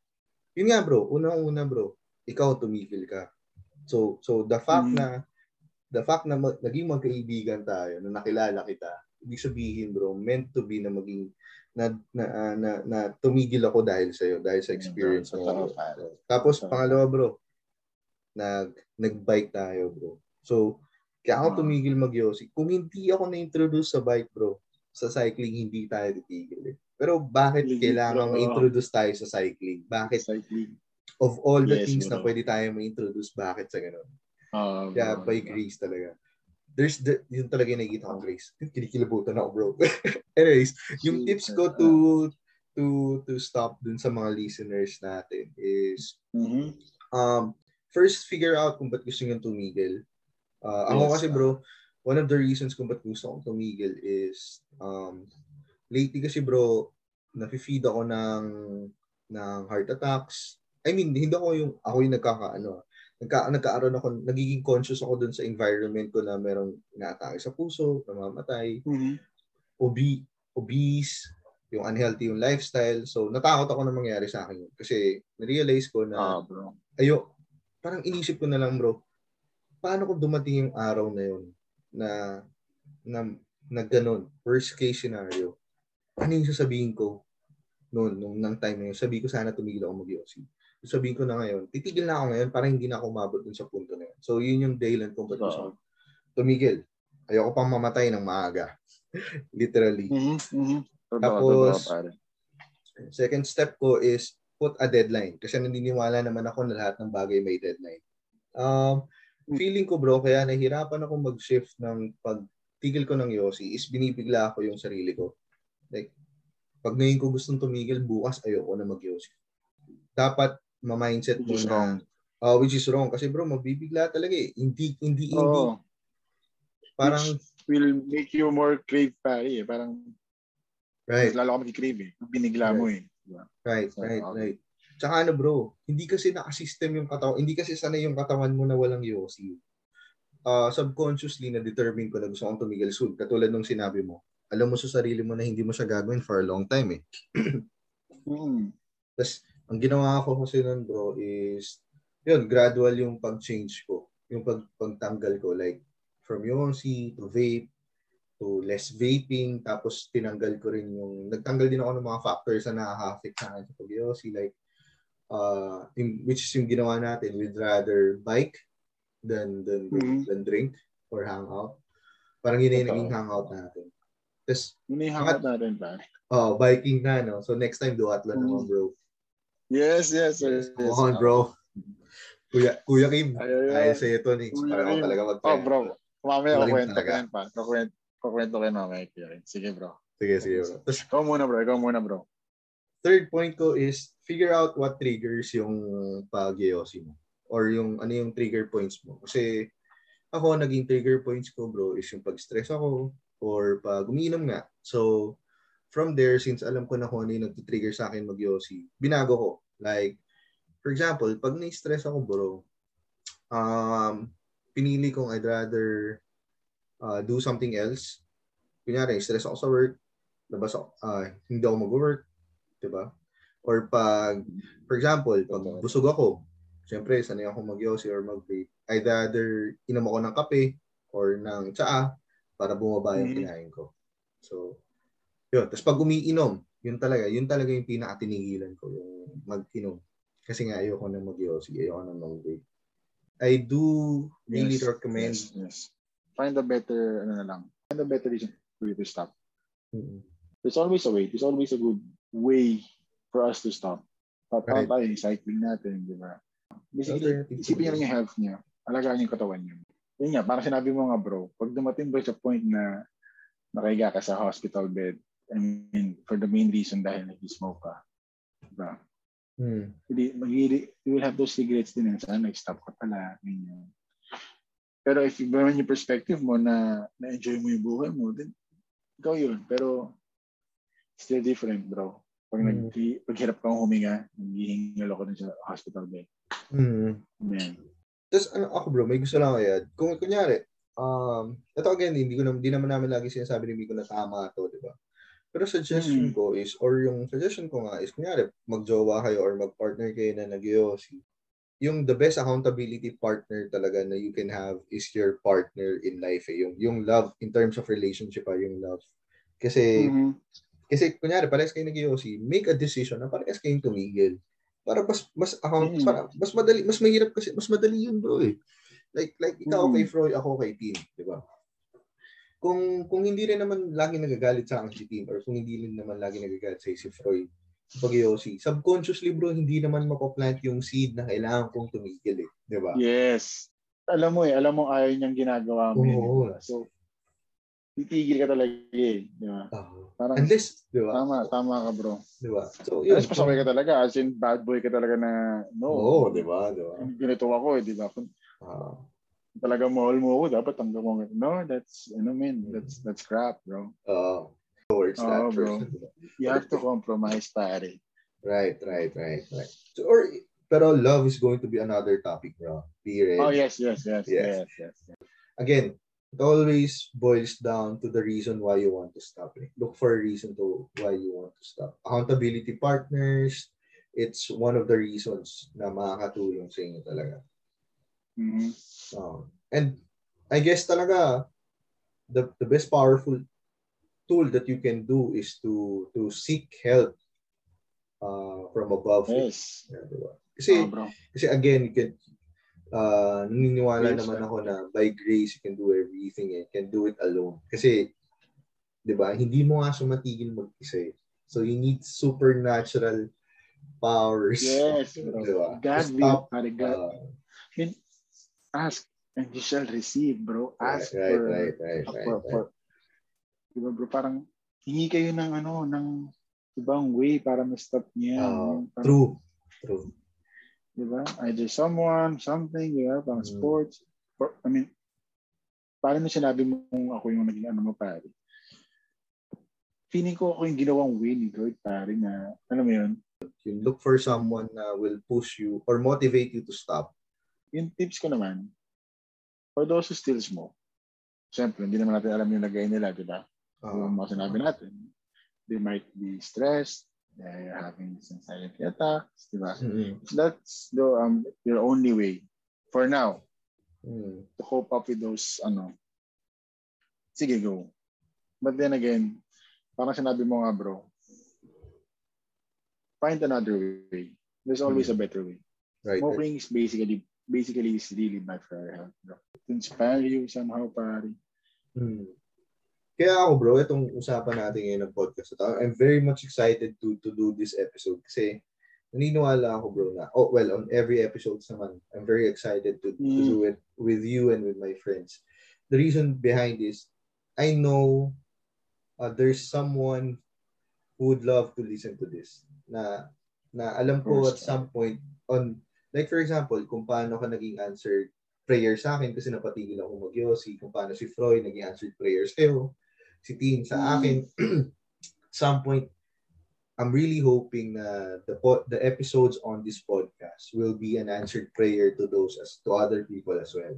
Yun nga, bro. Unang-una, bro. Ikaw tumigil ka. So, so the fact Mm. na the fact na mag, naging magkaibigan tayo, na nakilala kita, ibig sabihin, bro, meant to be na maging na na, ah, na, na tumigil ako dahil sa iyo, dahil sa experience mo. Totoo, bro. Tapos pangalawa, bro, nag nag-bike tayo, bro. So, kaya ako Ah. tumigil mag-yosi. Kung hindi ako na-introduce sa bike, bro, sa cycling, hindi tayo titigil eh. Pero bakit Legit, kailangan bro. ma-introduce tayo sa cycling? Bakit Cycling. of all the Yes, things na bro. pwede tayo ma-introduce, bakit sa ganun? Ah, Kaya bro, by diba? grace talaga. There's the, yun talaga yung nakikita kong grace. Kinikilabutan ako, bro. [LAUGHS] Anyways, yung tips ko ah. to to to stop dun sa mga listeners natin is Mhm. um first figure out kung ba't gusto nyo tumigil. Uh, ako Yes, kasi ah. bro, one of the reasons kung ba't gusto kong tumigil is um lately kasi bro, nafe-feed ako ng ng heart attacks. I mean, hindi ako yung ako yung nagkakaano. Nagka, nagkaaroon ako, nagiging conscious ako dun sa environment ko na merong inaatake sa puso, namamatay, Mhm. obi, obese, yung unhealthy yung lifestyle. So, natakot ako na mangyari sa akin. Kasi, na-realize ko na, Ah, bro. ayo, parang inisip ko na lang bro, paano kung dumating yung araw na yun na, na, na ganun, worst case scenario, ano yung sasabihin ko noon, nung nang time na yun, sabihin ko sana tumigil ako mag-yosi. Sabihin ko na ngayon, titigil na ako ngayon para hindi na ako umabot dun sa punto na yun. So, yun yung dahilan kung ba't gusto ko tumigil. Ayoko pang mamatay ng maaga. [LAUGHS] Literally. Mhm. Mhm. Totoo, Tapos. Second step ko is put a deadline. Kasi naniniwala naman ako na lahat ng bagay may deadline. Um, feeling ko bro, kaya nahirapan ako mag-shift ng pagtigil ko ng Yossi is binibigla ako yung sarili ko. Like, pag ngayon ko gustong tumigil, bukas ayoko na mag-Yossi. Dapat ma-mindset mo Which na, wrong. uh, which is wrong. Kasi bro, mabibigla talaga eh. Hindi, hindi, hindi. Oo. Parang, will make you more crave pare eh. Parang right. mas lalo ka mag-crave eh. Binigla mo eh. Diba? Right, So, right, okay. right. Tsaka ano bro, hindi kasi nakasystem yung katawan, hindi kasi sanay yung katawan mo na walang yosi. Uh, subconsciously na-determine ko na gusto kong tumigil soon. Katulad nung sinabi mo, alam mo sa sarili mo na hindi mo siya gagawin for a long time eh. [CLEARS THROAT] Mm. Tapos, ang ginawa ko kasi nun bro is, yun, gradual yung pag-change ko. Yung pag pagtanggal ko. Like, from yosi to vape, to less vaping, tapos tinanggal ko rin yung, nagtanggal din ako ng mga factors na nakaka-affect sa akin sa pag-yosi. Like, uh, in, which is yung ginawa natin, we'd rather bike than, than, Mhm. than drink or hang out. Parang yun yung naging hangout natin. Tapos, Yun na yung hangout natin pare. oh, biking na, no? So, next time, duathlon Mhm. naman, bro. Yes, yes, yes. Come yes. on, bro. Kuya, Kuya Kim, Ay, ay, ay. ayos sa'yo to, Nix. Kuya Parang ako talaga mag Oh, bro. Mamaya Magaling kukwento ko yan pa. Kukwento, kukwento yan mamaya. Kim. Sige bro. Sige, sige, bro. Tapos, Ikaw muna bro. Ikaw muna bro. third point ko is figure out what triggers yung pag mo or yung ano yung trigger points mo. Kasi ako, naging trigger points ko, bro, is yung pag-stress ako or pag umiinom nga. So, from there, since alam ko na kung ano yung nag-trigger sa akin mag binago ko. Like, for example, pag na-stress ako, bro, um, pinili kong I'd rather uh, do something else. Kunyari, stress ako sa work, labas ako, ah, hindi ako mag-work, di ba? Or pag, for example, pag busog ako, syempre, sanay ako mag-yosi or mag-vape. I'd rather inom ako ng kape or ng tsaa para bumaba yung Mhm. kinain ko. So, yun. Tapos pag umiinom, yun talaga, yun talaga yung pinaka-tinigilan ko, yung mag-inom. Kasi nga, ayoko na mag-yosi, ayoko na mag-vape. I do really Yes, recommend Yes, yes. Find a better, ano na lang. Find a better reason for you to stop. Mm. There's always a way. There's always a good way for us to stop. Papa Right. tayo, yung cycling natin, di ba? Basically, isipin niya lang yung health niya. Alagaan yung katawan niya. Yun nga, parang sinabi mo nga bro, pag dumating bro sa point na nakahiga ka sa hospital bed, I mean, for the main reason dahil nag-smoke ka. Diba? Mm. Hindi, mag you will have those cigarettes din. Sana nag-stop ka pala. Ganyan. Pero if iba naman yung perspective mo na na-enjoy mo yung buhay mo, then ikaw yun. Pero still different, bro. Pag, Mm. nag, pag hirap kang huminga, naghihingal ako dun sa hospital bed. Mm. Man. Tapos ano ako bro, may gusto lang ako i-add. Kung kunyari, um, ito again, hindi ko na, hindi naman namin lagi sinasabi ni Miko na tama to, di ba? Pero suggestion Mm. ko is, or yung suggestion ko nga is, kunyari, magjowa kayo or mag-partner kayo na nag yung the best accountability partner talaga na you can have is your partner in life eh. Yung, yung love, in terms of relationship ah, yung love. Kasi, Mhm. kasi kunyari, parehas kayo nag make a decision na parehas kayong tumigil. Para mas mas account, Mm. para mas madali, mas mahirap kasi mas madali yun, bro eh. Like like ikaw Mm. kay Froy, ako kay Tim, di ba? Kung kung hindi rin naman lagi nagagalit sa akin si Tim or kung hindi rin naman lagi nagagalit sa si Froy, pag Yossi, subconsciously bro, hindi naman mapaplant yung seed na kailangan kong tumigil eh. Di ba? Yes. Alam mo eh, alam mo ayaw niyang ginagawa mo. Oo. eh. So, titigil ka talaga eh. Di ba? Oo. Parang, Unless, di ba? tama, tama ka bro. Di ba? So, yun. Unless pasaway ka talaga, as in bad boy ka talaga na, no. Oo, di ba? Di ba? Ganito ako eh, di ba? Kung Ah. talaga mahal mo ako, dapat tanggap mo. No, that's, ano man, that's, that's crap, bro. Uh, towards Oo, that bro. person. [LAUGHS] You have to compromise, pare. Right, right, right, right. So, or, pero love is going to be another topic, bro. Be ready. Oh, yes, yes, yes, Yes. yes, yes. yes. Again, it always boils down to the reason why you want to stop. Eh. Look for a reason to why you want to stop. Accountability partners, it's one of the reasons na makakatulong sa inyo talaga. Mhm. Um, and I guess talaga the the best powerful tool that you can do is to to seek help uh, from above. Yes. Yeah, diba? Kasi Oh, bro. kasi again, you can uh, naniniwala Grace, naman ako na by grace you can do everything and can do it alone. Kasi 'di ba, hindi mo nga sumatigil mag-isa. eh. So you need supernatural powers. Yes, [LAUGHS] bro. Diba? God will, stop, pare, God, uh, ask and you shall receive, bro. Ask right, for, right, right, right, for, right. for, diba bro, parang hingi kayo ng ano, ng ibang way para ma-stop niya. Uh, Parang, true. True. Diba? Either someone, something, diba? Pang Mm. sports. Or, I mean, parang na sinabi mo kung ako yung naging ano mo, pare. Feeling ko ako yung ginawang way ni Lord, pare, na, alam mo yun, You look for someone na will push you or motivate you to stop. yung tips ko naman, for those who still smoke, Siyempre, hindi naman natin alam yung lagay nila, di ba? Yung mga sinabi natin. They might be stressed, they're having anxiety attacks, di ba? mm, So that's the um your only way for now mm, to cope up with those ano. Sige, go. But then again, parang sinabi mo nga bro, find another way. There's always a better way. right. right. Smoking is basically basically is really bad for our health. Bro. To inspire you somehow, pare. Mm. Kaya ako bro, itong usapan natin ngayon ng podcast I'm very much excited to to do this episode kasi naniniwala ako bro na, oh well, on every episode naman, I'm very excited to, to Mm. do it with you and with my friends. The reason behind is, I know uh, there's someone who would love to listen to this. Na, na alam ko at some point on, like for example, kung paano ka naging answered prayer sa akin kasi napatigil ako mag kung paano si Freud naging answered prayer sa'yo, si Tin sa Mm. akin. [CLEARS THROAT] some point, I'm really hoping na the po- the episodes on this podcast will be an answered prayer to those as to other people as well.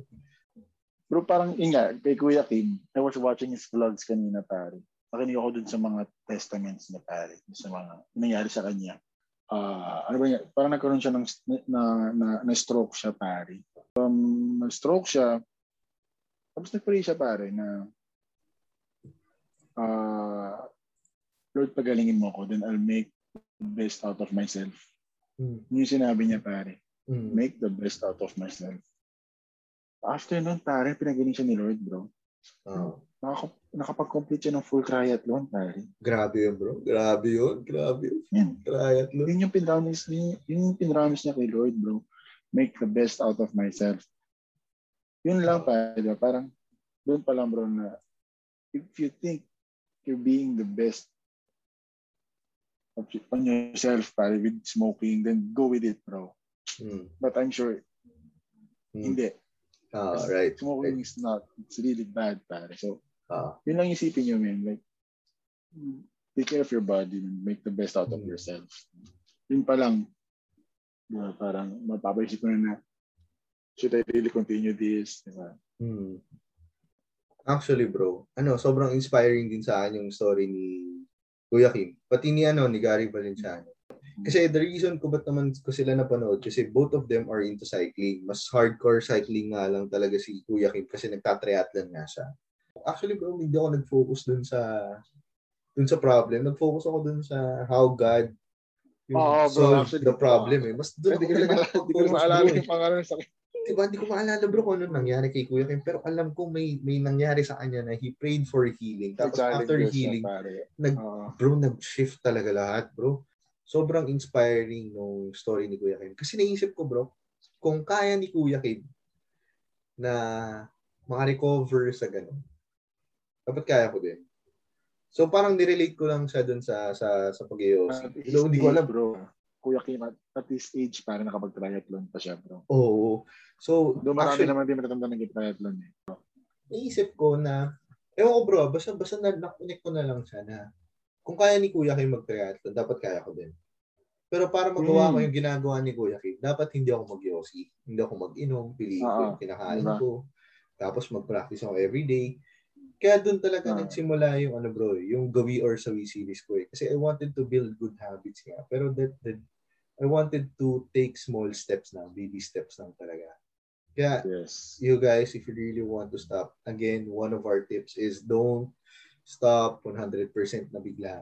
Bro, parang yun nga, kay Kuya Kim, I was watching his vlogs kanina, pare. Nakinig ako dun sa mga testaments niya, pare. Sa mga nangyari sa kanya. Ah, ano ba yun? Parang nagkaroon siya ng na, na, na stroke siya, pare. Um, na-stroke siya. Tapos nag-pray siya, pare, na ah, Lord, pagalingin mo ako, then I'll make the best out of myself. Mm. Yun yung sinabi niya, pare. Mm. Make the best out of myself. After nun, pare, pinagaling siya ni Lord, bro. Ah, Nakaka- nakapag-complete siya ng full triathlon, pare. grabe yun, bro. Grabe yun. Grabe yun. Yan. Triathlon. Yun yung pinramis, yun, yun yung pinramis niya kay Lord, bro. Make the best out of myself. Yun lang, pare. Parang, doon pa lang, bro, na if you think you're being the best on yourself, pare, with smoking, then go with it, bro. Mm. But I'm sure, Mm. hindi. Ah, right. Smoking is not, it's really bad, pare. So, Ah, yun lang isipin nyo, man. Like, take care of your body and make the best out of Mm. yourself. Yun pa lang, diba, parang mapapaisip ko na na, should I really continue this? Diba? hmm. Actually, bro, ano, sobrang inspiring din sa akin yung story ni Kuya Kim. Pati ni, ano, ni Gary Valenciano. Kasi the reason ko ba't naman ko sila napanood, kasi both of them are into cycling. Mas hardcore cycling nga lang talaga si Kuya Kim kasi nagtatriathlon nga siya. Actually, bro, hindi ako nag-focus dun sa dun sa problem. Nag-focus ako dun sa how God yung Oo, bro, actually, the problem eh. Mas ako na talaga maalala- hindi ko nag-focus, maalala yung pangalan sa Diba, hindi ko maalala bro kung ano nangyari kay Kuya Kim. Pero alam ko may may nangyari sa kanya na he prayed for healing. Tapos after healing, nag, Oo. bro, nag-shift talaga lahat, bro. Sobrang inspiring nung story ni Kuya Kim. Kasi naisip ko, bro, kung kaya ni Kuya Kim na makarecover sa ganun, dapat kaya ko din. So parang nirelate ko lang siya dun sa sa sa pag At his Though hindi ko alam. bro. Kuya Kim, at, at this age, parang nakapag-triathlon pa siya, bro. Oo. So, Doon marami actually, naman din matatanda nag-triathlon eh. naisip ko na, ewan ko bro, basta, basta na, nakunik ko na lang siya na kung kaya ni Kuya Kim mag-triathlon, dapat kaya ko din. Pero para magawa Mm. ko yung ginagawa ni Kuya Kim, dapat hindi ako mag Hindi ako mag-inom, piliin ko Oo, yung kinakain diba? ko. Tapos mag-practice ako everyday. Kaya doon talaga Ah. nagsimula yung ano bro, yung gawi or sawi series ko eh. Kasi I wanted to build good habits nga. Pero that, that I wanted to take small steps na, baby steps lang talaga. Kaya Yes. you guys, if you really want to stop, again, one of our tips is don't stop 100% na bigla.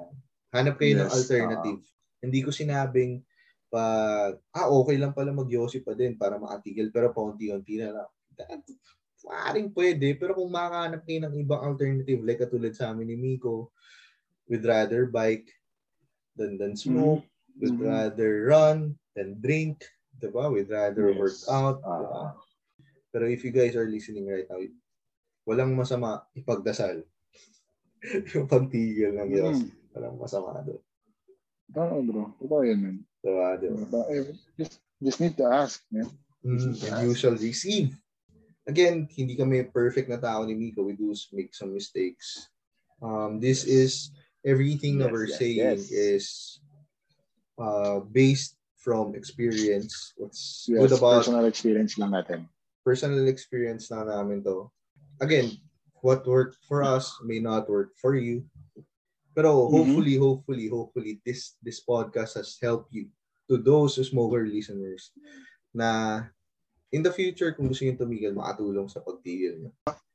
Hanap kayo ng Yes, alternative. Hindi ko sinabing pag, ah, okay lang pala mag pa din para makatigil, pero paunti-unti na lang. That, Maaaring pwede, pero kung makahanap kayo ng ibang alternative, like katulad sa amin ni Miko, we'd rather bike than, than smoke, we'd Mhm. rather run than drink, diba? We'd rather Yes. work out, diba? Pero if you guys are listening right now, walang masama ipagdasal. [LAUGHS] yung pagtigil ng Diyos. Mm. Walang masama doon. Oo, bro. Totoo yan, man. Diba? diba? Diba? Eh, Just, just need to ask, man. Mm, and you shall receive. Again, hindi kami perfect na tao ni Miko. We do make some mistakes. Um, this is everything that Yes, we're yes, saying yes. is uh, based from experience. What's Yes, good about personal experience lang natin. personal experience na namin to. Again, what worked for us may not work for you. Pero Mhm. hopefully, hopefully, hopefully, this this podcast has helped you to those smoker listeners na in the future, kung gusto nyo tumigil, makatulong sa pagtigil nyo.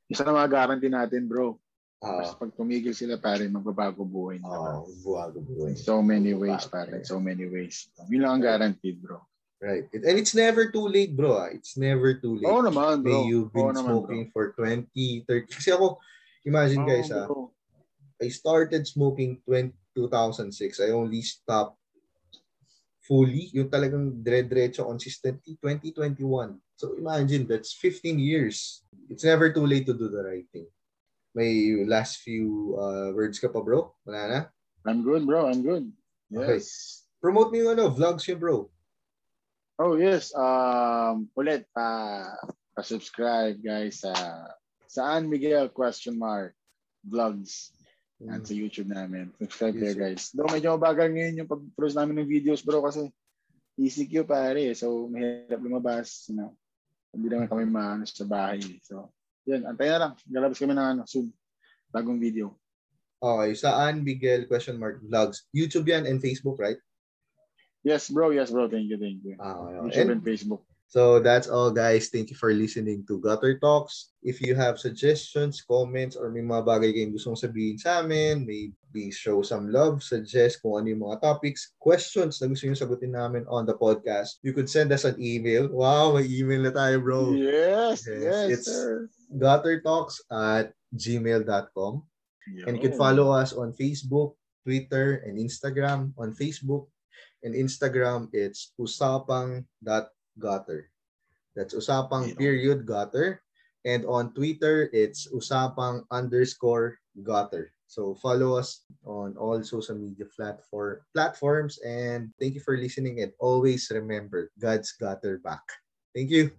Isa na mga guarantee natin, bro. Ah, Mas pag tumigil sila, pare, magbabago buhay nila. ah, buwago buhay. In so many ways, pare. So many ways. Yun lang ang guaranteed, bro. Right. And it's never too late, bro. ah. It's never too late. Oo naman, bro. May you've been Oo naman, smoking for 20, 30. Kasi ako, imagine guys, Oo, ah, bro. I started smoking 20, 2006. I only stopped fully, yung talagang dire-diretso consistently, 2021. So imagine, that's 15 years. It's never too late to do the right thing. May last few uh, words ka pa, bro? Wala na? I'm good, bro. I'm good. Okay. Yes. Promote mo yung ano, vlogs yun, bro. Oh, yes. Um, ulit, pa, pa-subscribe, guys, sa Saan Miguel question mark vlogs at sa YouTube namin. Subscribe Yes, sir. guys. Though medyo mabagal ngayon yung pag-produce namin ng videos, bro, kasi ECQ pare. So, mahirap lumabas. You know? Hindi naman kami maano sa bahay. So, yun. Antayin na lang. Galabas kami ng ano, soon. Bagong video. Okay, saan Miguel question mark vlogs? YouTube yan and Facebook, right? Yes, bro. Yes, bro. Thank you. Thank you. Ah, okay. YouTube And and Facebook. So that's all guys. Thank you for listening to Gutter Talks. If you have suggestions, comments, or may mga bagay kayong gustong sabihin sa amin, maybe show some love, suggest kung ano yung mga topics, questions na gusto nyo sagutin namin on the podcast, you could send us an email. Wow, may email na tayo bro. Yes, Yes, yes, it's- sir. Guttertalks at gmail.com. And you can follow us on Facebook, Twitter, and Instagram. On Facebook and Instagram, it's usapang.gutter. That's usapang period gutter. And on Twitter, it's usapang underscore gutter. So follow us on all social media platform platforms and thank you for listening and always remember God's got your back. Thank you.